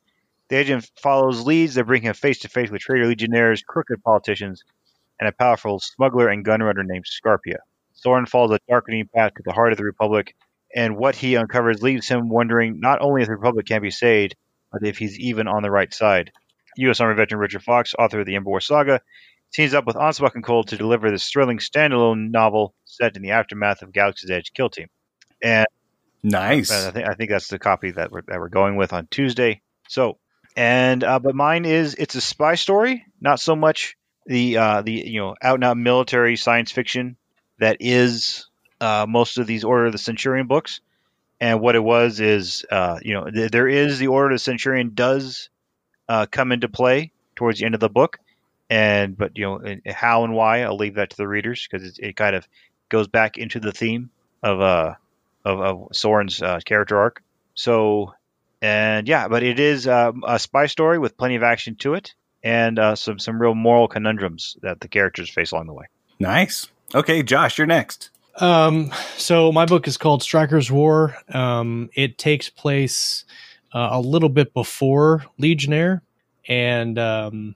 The agent follows leads that bring him face to face with traitor legionnaires, crooked politicians, and a powerful smuggler and gunrunner named Scarpia. Soren follows a darkening path to the heart of the Republic, and what he uncovers leaves him wondering not only if the Republic can be saved, but if he's even on the right side. U.S. Army veteran Richard Fox, author of the War Saga, teams up with Anspach & Cole to deliver this thrilling standalone novel set in the aftermath of Galaxy's Edge Kill Team. And nice. I think I think that's the copy that we're that we're going with on Tuesday. So, and uh, but mine is it's a spy story, not so much the uh, the you know out and out military science fiction that is uh, most of these Order of the Centurion books. And what it was is, uh, you know, th- there is the Order of the Centurion does uh, come into play towards the end of the book, and but you know how and why I'll leave that to the readers because it, it, kind of goes back into the theme of uh of, of Soren's uh, character arc. So and yeah, but it is uh, a spy story with plenty of action to it and uh, some some real moral conundrums that the characters face along the way. Nice. Okay, Josh, you're next. Um, so my book is called Stryker's War. Um, it takes place uh, a little bit before Legionnaire, and um,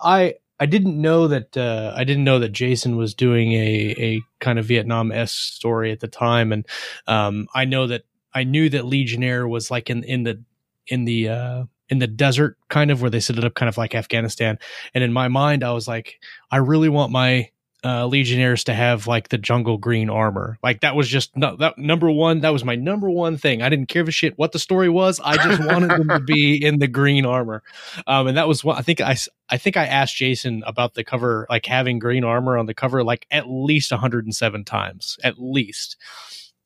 I I didn't know that uh, I didn't know that Jason was doing a a kind of Vietnam s story at the time, and um, I know that I knew that Legionnaire was like in in the in the uh, in the desert kind of where they set it up kind of like Afghanistan, and in my mind I was like, I really want my uh, Legionnaires to have like the jungle green armor. Like that was just no, that number one. That was my number one thing. I didn't care a shit what the story was. I just wanted them to be in the green armor. Um, and that was what I think I I think I asked Jason about the cover, like having green armor on the cover, like at least 107 times, at least.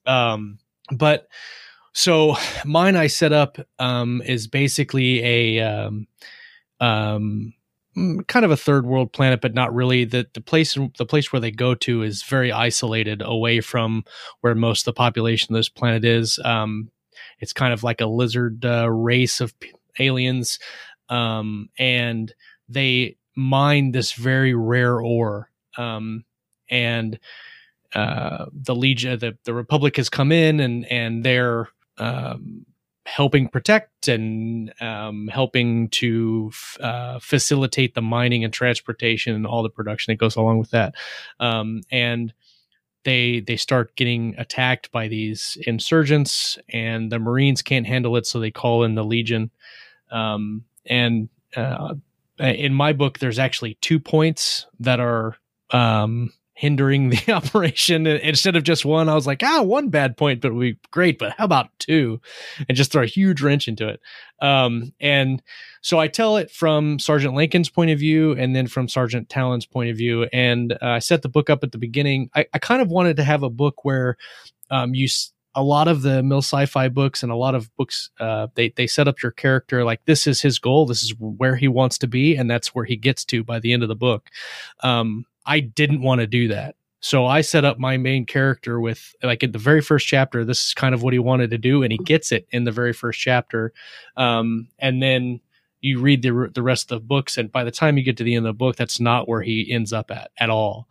Um, but so mine I set up um, is basically a um, um, kind of a third world planet, but not really. the The place the place where they go to is very isolated, away from where most of the population of this planet is. Um, it's kind of like a lizard uh, race of aliens, um, and they mine this very rare ore. Um, and uh, the Legion, the, the Republic has come in and and they're um, helping protect and um, helping to f- uh, facilitate the mining and transportation and all the production that goes along with that. Um, and they they start getting attacked by these insurgents, and the Marines can't handle it, so they call in the Legion. Um, and uh, in my book, there's actually two points that are um, hindering the operation instead of just one. I was like, ah, one bad point, but we great, but how about two? And just throw a huge wrench into it. Um, and so I tell it from Sergeant Lincoln's point of view and then from Sergeant Talon's point of view. And uh, I set the book up at the beginning. I, I, kind of wanted to have a book where um, you a lot of the mill sci-fi books and a lot of books uh, they they set up your character like this is his goal this is where he wants to be and that's where he gets to by the end of the book um, I didn't want to do that. So I set up my main character with like in the very first chapter, this is kind of what he wanted to do, and he gets it in the very first chapter. Um, and then you read the the rest of the books, and by the time you get to the end of the book, that's not where he ends up at at all.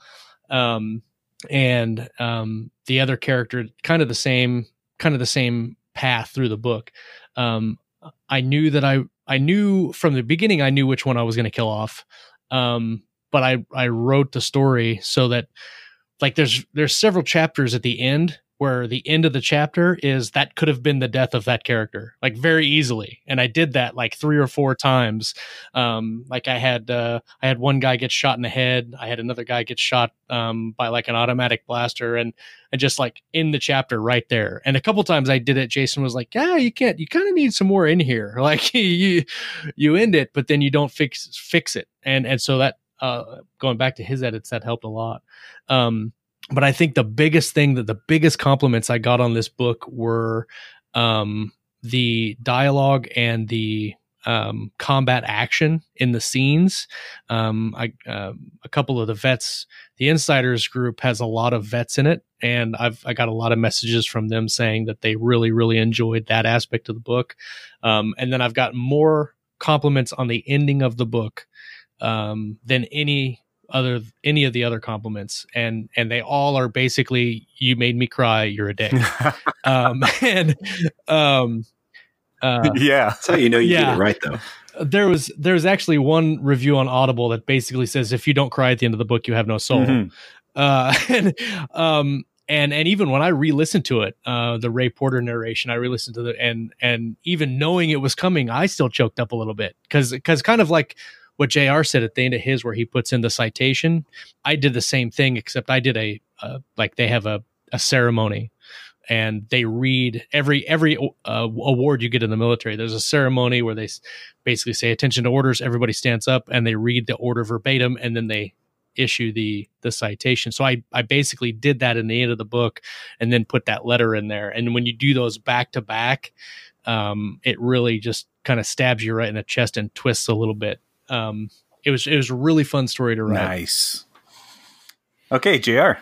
Um, and um, the other character, kind of the same, kind of the same path through the book. Um, I knew that I I knew from the beginning I knew which one I was going to kill off. Um, but I I wrote the story so that like there's there's several chapters at the end where the end of the chapter is that could have been the death of that character like very easily. And i did that like three or four times. Um like i had uh i had one guy get shot in the head. I had another guy get shot um by like an automatic blaster. And and just like in the chapter right there. And a couple times i did it jason was like yeah you can't you kind of need some more in here. Like you you end it but then you don't fix fix it. And and so that uh, going back to his edits, that helped a lot. Um, but I think the biggest thing that the biggest compliments I got on this book were um, the dialogue and the um, combat action in the scenes. Um, I, uh, a couple of the vets, the insiders group has a lot of vets in it, and I've I got a lot of messages from them saying that they really really enjoyed that aspect of the book. Um, and then I've got more compliments on the ending of the book um, than any other any of the other compliments. And and they all are basically you made me cry you're a dick. Um and um uh, yeah. That's how you know you yeah. did it right though. There was there's actually one review on audible that basically says if you don't cry at the end of the book you have no soul. Mm-hmm. uh and um and and even when I re-listened to it, uh, the Ray Porter narration, I re-listened to the and and even knowing it was coming, I still choked up a little bit. Because because kind of like what JR said at the end of his, where he puts in the citation, I did the same thing, except I did a, like they have a, a ceremony and they read every every uh, award you get in the military. There's a ceremony where they basically say attention to orders. Everybody stands up and they read the order verbatim, and then they issue the the citation. So I I basically did that in the end of the book, and then put that letter in there. And when you do those back to back, um, it really just kind of stabs you right in the chest and twists a little bit um, it was it was a really fun story to write. Nice. Okay, Jr.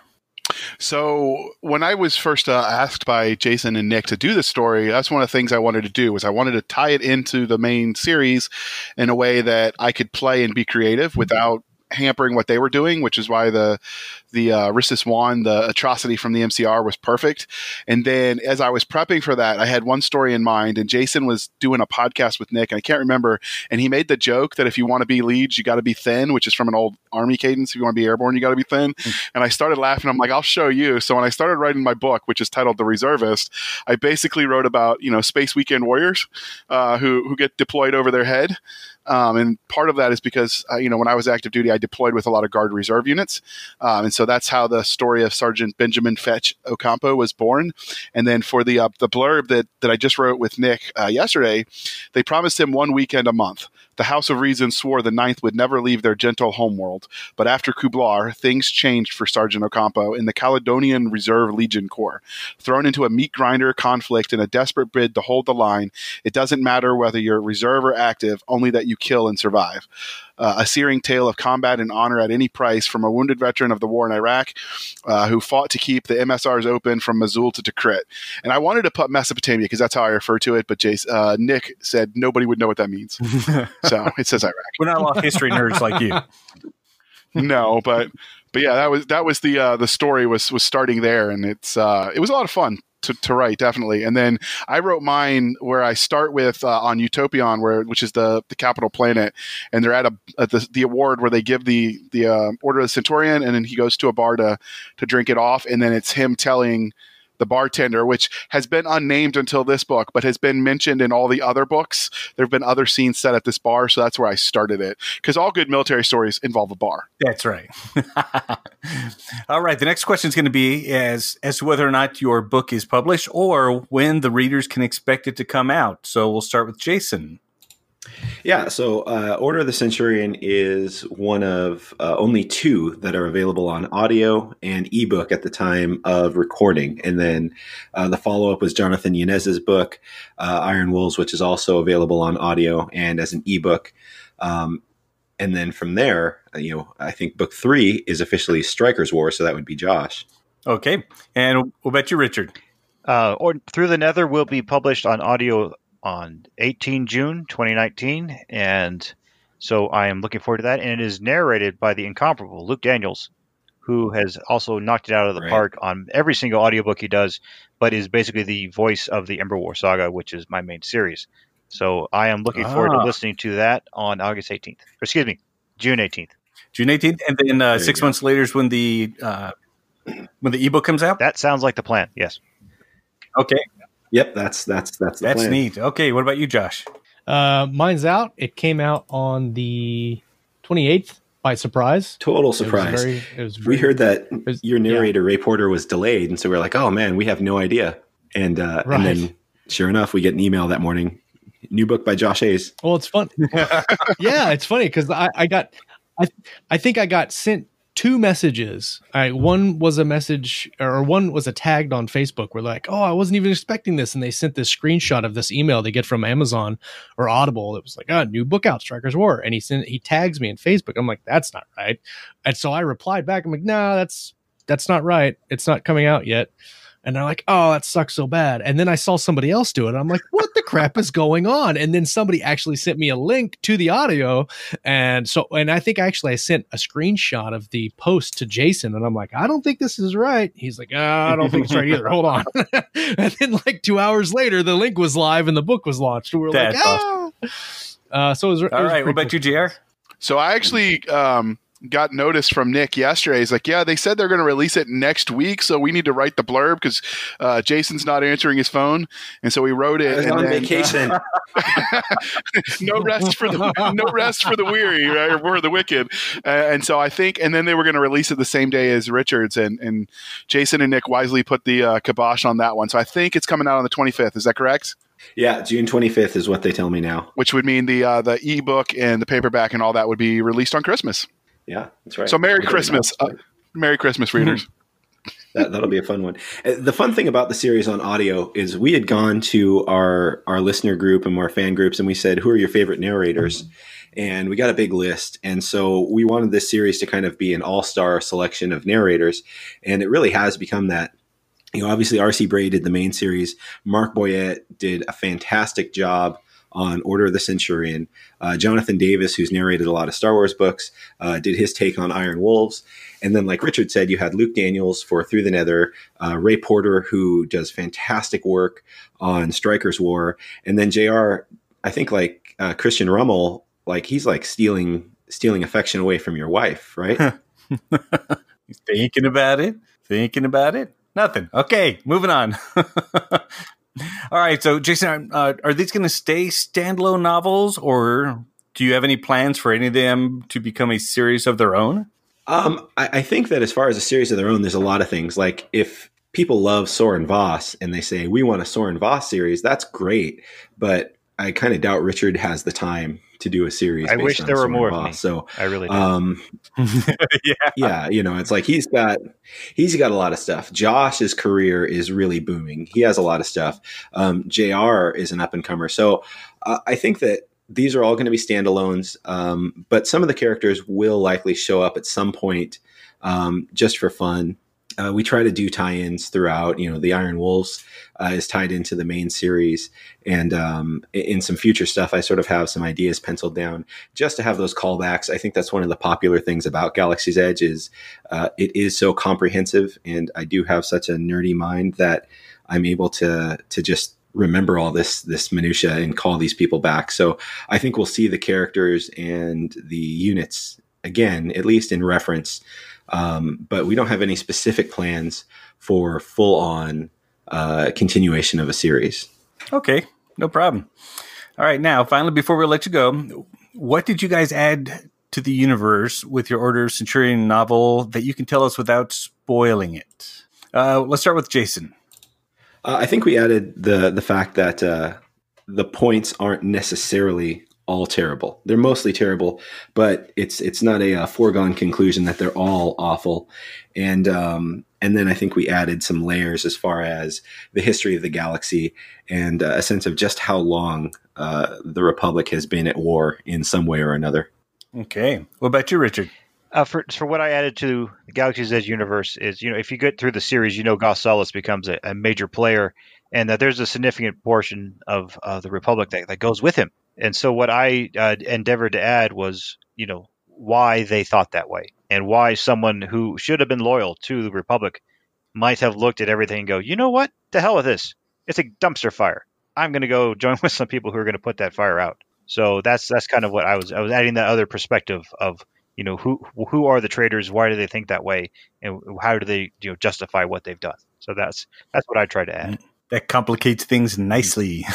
So when I was first uh, asked by Jason and Nick to do the story, that's one of the things I wanted to do was I wanted to tie it into the main series in a way that I could play and be creative without hampering what they were doing, which is why the the uh, One, the atrocity from the MCR, was perfect. And then as I was prepping for that, I had one story in mind, and Jason was doing a podcast with Nick, and I can't remember, and he made the joke that if you want to be leads, you got to be thin, which is from an old Army cadence. If you want to be airborne, you got to be thin. Mm-hmm. And I started laughing. I'm like, I'll show you. So when I started writing my book, which is titled The Reservist, I basically wrote about you know space weekend warriors uh, who who get deployed over their head. Um, and part of that is because uh, you know when I was active duty, I deployed with a lot of Guard Reserve units, um, and so that's how the story of Sergeant Benjamin Fetch Ocampo was born. And then for the uh, the blurb that that I just wrote with Nick uh, yesterday, they promised him one weekend a month The House of Reason swore the Ninth would never leave their gentle homeworld, but after Kublar, things changed for Sergeant Ocampo in the Caledonian Reserve Legion Corps. Thrown into a meat grinder conflict in a desperate bid to hold the line, it doesn't matter whether you're reserve or active, only that you kill and survive uh, a searing tale of combat and honor at any price from a wounded veteran of the war in Iraq uh, who fought to keep the MSRs open from Mosul to Tikrit. And I wanted to put Mesopotamia because that's how I refer to it, but Jace, uh, Nick said nobody would know what that means. so it says Iraq. We're not a lot of history nerds like you. no, but but yeah, that was that was the uh, the story was was starting there, and it's uh, it was a lot of fun to, to write definitely. And then I wrote mine where I start with uh, on Utopion, where which is the the capital planet, and they're at a at the, the award where they give the the uh, Order of the Centurion, and then he goes to a bar to to drink it off, and then it's him telling the bartender, which has been unnamed until this book, but has been mentioned in all the other books. There have been other scenes set at this bar, so that's where I started it. Because all good military stories involve a bar. That's right. all right. The next question is going to be as as to whether or not your book is published or when the readers can expect it to come out. So we'll start with Jason. Yeah, so uh, Order of the Centurion is one of uh, only two that are available on audio and ebook at the time of recording. And then uh, the follow up was Jonathan Yanez's book, uh, Iron Wolves, which is also available on audio and as an ebook. Um, and then from there, uh, you know, I think book three is officially Stryker's War, so that would be Josh. Okay, and we'll bet you Richard. Uh, or Through the Nether will be published on audio on 18 June 2019, and so I am looking forward to that. And it is narrated by the incomparable Luke Daniels, who has also knocked it out of the Right. park on every single audiobook he does, but is basically the voice of the Ember War saga, which is my main series. So I am looking forward to Ah. listening to that on August 18th. Or excuse me, June 18th. June 18th, and then uh, six go. months later is when the uh, when the ebook comes out. That sounds like the plan. Yes. Okay, Yep, that's that's that's the that's plan. neat. Okay, what about you, Josh? Uh, mine's out. It came out on the 28th by surprise. Total It was surprise. very- it was we heard that was- your narrator Ray Porter was delayed, and so we are like, "Oh man, we have no idea." And uh, Right. and then sure enough, we get an email that morning. New book by Josh Hayes. Well, it's fun. yeah, it's funny because I, I got, I, I think I got sent two messages. I one was a message, or one was a tagged on Facebook. Where like, oh, I wasn't even expecting this, and they sent this screenshot of this email they get from Amazon or Audible. It was like, oh, new book out, Stryker's War, and he sent he tags me in Facebook. I'm like, that's not right, and so I replied back. I'm like, no, that's that's not right. It's not coming out yet. And they're like, oh, that sucks so bad. And then I saw somebody else do it. I'm like, what crap is going on? And then somebody actually sent me a link to the audio. And so, and I think actually I sent a screenshot of the post to Jason. And I'm like, I don't think this is right. He's like, ah, I don't think it's right either. Hold on. and then like two hours later, the link was live and the book was launched. And we're That's like, ah. Uh, so it was, it All was right, what about cool. you, Jr. So I actually um, got notice from Nick yesterday. He's like, "Yeah, they said they're going to release it next week, so we need to write the blurb because uh, Jason's not answering his phone." And so we wrote it. on then- vacation. no rest for the no rest for the weary, right? Or for the wicked. Uh, and so I think, and then they were going to release it the same day as Richards, and and Jason and Nick wisely put the uh, kibosh on that one. So I think it's coming out on the 25th. Is that correct? yeah, June 25th is what they tell me now. Which would mean the uh, the ebook and the paperback and all that would be released on Christmas. Yeah, that's right. So Merry Christmas, uh, Merry Christmas, readers. that, that'll be a fun one. Uh, The fun thing about the series on audio is we had gone to our our listener group and our fan groups, and we said, "Who are your favorite narrators?" And we got a big list, and so we wanted this series to kind of be an all star selection of narrators, and it really has become that. You know, obviously R.C. Bray did the main series. Mark Boyett did a fantastic job on Order of the Centurion. Uh, Jonathan Davis, who's narrated a lot of Star Wars books, uh, did his take on Iron Wolves. And then, like Richard said, you had Luke Daniels for Through the Nether, uh, Ray Porter, who does fantastic work on Stryker's War, and then Jr. I think like uh, Christian Rummel, like he's like stealing stealing affection away from your wife, right? Thinking about it. Thinking about it. Nothing. Okay, moving on. All right. So, Jason, uh, are these going to stay standalone novels, or do you have any plans for any of them to become a series of their own? Um, I, I think that as far as a series of their own, there's a lot of things. Like if people love Soren Voss and they say we want a Soren Voss series, that's great. But I kind of doubt Richard has the time to do a series. I wish there were more of me. So, I really do. um, yeah. yeah, you know, it's like he's got he's got a lot of stuff. Josh's career is really booming. He has a lot of stuff. Um, Jr. is an up and comer, so uh, I think that these are all going to be standalones. Um, but some of the characters will likely show up at some point, um, just for fun. Uh, we try to do tie-ins throughout. You know, the Iron Wolves uh, is tied into the main series, and um, in- some future stuff, I sort of have some ideas penciled down just to have those callbacks. I think that's one of the popular things about Galaxy's Edge is uh, it is so comprehensive, and I do have such a nerdy mind that I'm able to to just remember all this this minutia and call these people back. So I think we'll see the characters and the units again, at least in reference. Um, but we don't have any specific plans for full on uh, continuation of a series. Okay, no problem. All right, now finally, before we let you go, what did you guys add to the universe with your Order of Centurion novel that you can tell us without spoiling it? Uh, let's start with Jason. Uh, I think we added the the fact that uh, the points aren't necessarily all terrible. They're mostly terrible, but it's it's not a, uh foregone conclusion that they're all awful. And um, and then I think we added some layers as far as the history of the galaxy and uh, a sense of just how long uh, the Republic has been at war in some way or another. Okay, what about you, Richard? Uh, for for what I added to the Galaxy's Edge universe is, you know, if you get through the series, you know, Goth Sullus becomes a, a major player, and that there's a significant portion of uh, the Republic that, that goes with him. And so, what I uh, endeavored to add was, you know, why they thought that way, and why someone who should have been loyal to the Republic might have looked at everything and go, you know what, the hell with this, it's a dumpster fire. I'm going to go join with some people who are going to put that fire out. So that's that's kind of what I was I was adding that other perspective of you know who who are the traders why do they think that way and how do they you know justify what they've done so that's that's what i tried to add That complicates things nicely.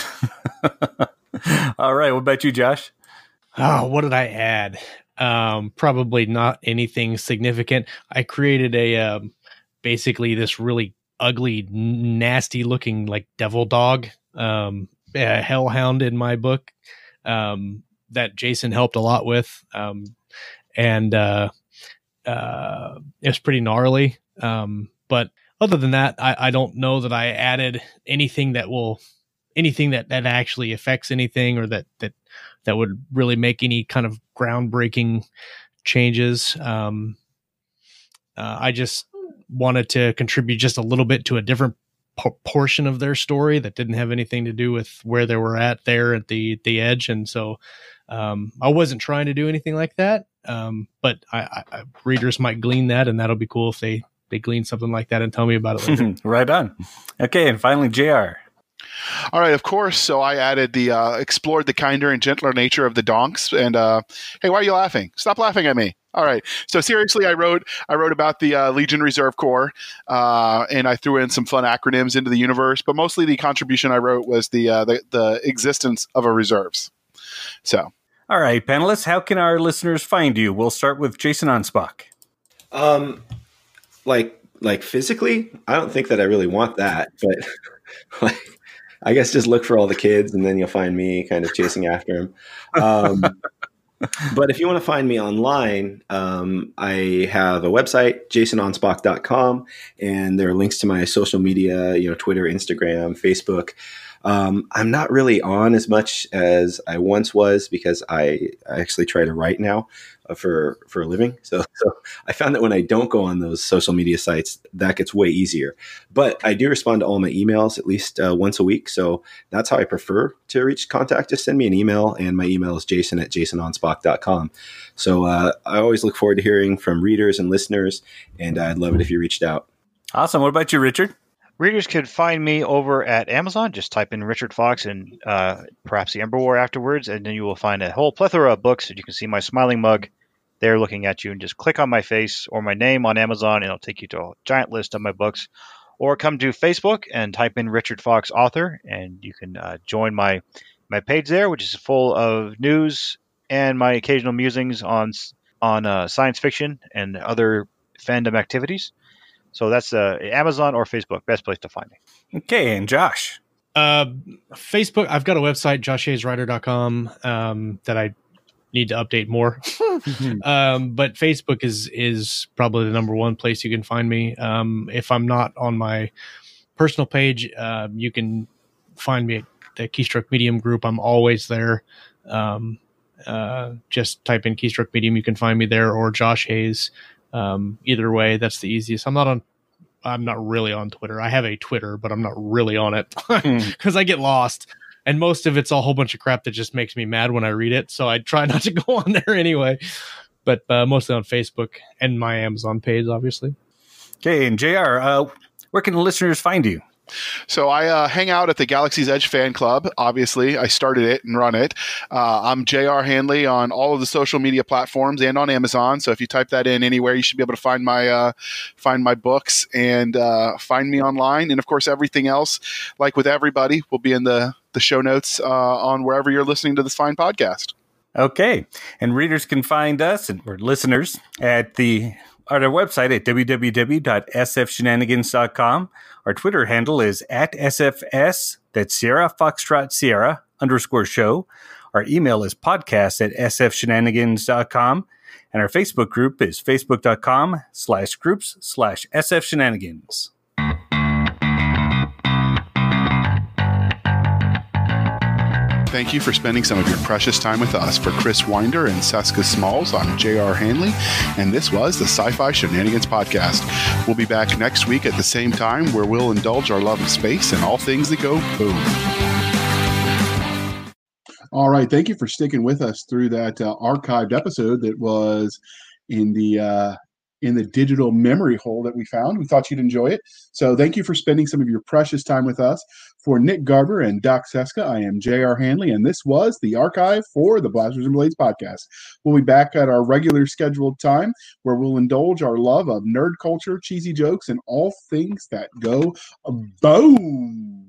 All right, what about you, Josh? Oh, what did I add? Um, probably not anything significant. I created a um, basically this really ugly, nasty looking like devil dog, um, a hellhound in my book um, that Jason helped a lot with, um, and uh, uh, it's pretty gnarly. Um, but other than that, I, I don't know that I added anything that will anything that that actually affects anything or that that that would really make any kind of groundbreaking changes. Um, uh, I just wanted to contribute just a little bit to a different po- portion of their story that didn't have anything to do with where they were at there at the the edge, and so um, I wasn't trying to do anything like that. Um, but I, I, readers might glean that, and that'll be cool if they they glean something like that and tell me about it right on. Okay, and finally, Jr. All right, of course. So I added the uh, explored the kinder and gentler nature of the donks. And uh, hey, why are you laughing? Stop laughing at me. All right. So seriously, I wrote I wrote about the uh, Legion Reserve Corps, uh, and I threw in some fun acronyms into the universe. But mostly, the contribution I wrote was the uh, the, the existence of a reserves. So All right, panelists, how can our listeners find you? We'll start with Jason Anspach. Um, like like physically, I don't think that I really want that, but like I guess just look for all the kids, and then you'll find me kind of chasing after them. Um, but if you want to find me online, um, I have a website, jasonanspach.com, and there are links to my social media, you know, Twitter, Instagram, Facebook. Um, I'm not really on as much as I once was because I, I actually try to write now uh, for for a living. So, so I found that when I don't go on those social media sites, that gets way easier. But I do respond to all my emails at least uh, once a week. So that's how I prefer to reach contact. Just send me an email, and my email is jason at jasonanspach.com. So uh, I always look forward to hearing from readers and listeners, and I'd love it if you reached out. Awesome. What about you, Richard? Readers could find me over at amazon. Just type in richard fox and uh, perhaps the ember war afterwards and then you will find a whole plethora of books and you can see my smiling mug. There looking at you and just click on my face or my name on amazon and it'll take you to a giant list of my books. Or come to facebook and type in richard fox author and you can uh, join my my page there which is full of news and my occasional musings on on uh, science fiction and other fandom activities so that's uh, Amazon or Facebook. Best place to find me. Okay, and Josh. Uh, Facebook. I've got a website, joshhayeswriter.com, um, that I need to update more. um, but Facebook is is probably the number one place you can find me. Um, if I'm not on my personal page, uh, you can find me at the Keystroke Medium group. I'm always there. Um, uh, just type in Keystroke Medium, you can find me there, or Josh Hayes. Um, either way, that's the easiest. I'm not on. I'm not really on Twitter. I have a Twitter, but I'm not really on it because I get lost and most of it's a whole bunch of crap that just makes me mad when I read it. So I try not to go on there anyway. But uh, mostly on Facebook and my Amazon page, obviously. Okay, and Jr. Uh, where can the listeners find you? So I uh, hang out at the Galaxy's Edge fan club. Obviously, I started it and run it. Uh, I'm Jr. Handley on all of the social media platforms and on Amazon. So if you type that in anywhere, you should be able to find my uh, find my books and uh, find me online. And of course, everything else, like with everybody, will be in the the show notes uh, on wherever you're listening to this fine podcast. Okay, and readers can find us and or listeners at the at our website at www.sfshenanigans.com. Our Twitter handle is at SFS, that's Sierra Foxtrot Sierra underscore show. Our email is podcast at sfshenanigans.com. And our Facebook group is facebook.com slash groups slash sfshenanigans. Thank you for spending some of your precious time with us. For Chris Winder and Cisca Smalls, I'm J.R. Handley, and this was the Sci Fi Shenanigans Podcast. We'll be back next week at the same time where we'll indulge our love of space and all things that go boom. All right. Thank you for sticking with us through that uh, archived episode that was in the uh, in the digital memory hole that we found. We thought you'd enjoy it. So thank you for spending some of your precious time with us. For Nick Garber and Doc Cisca, I am J.R. Handley, and this was the archive for the Blasters and Blades podcast. We'll be back at our regular scheduled time where we'll indulge our love of nerd culture, cheesy jokes, and all things that go boom.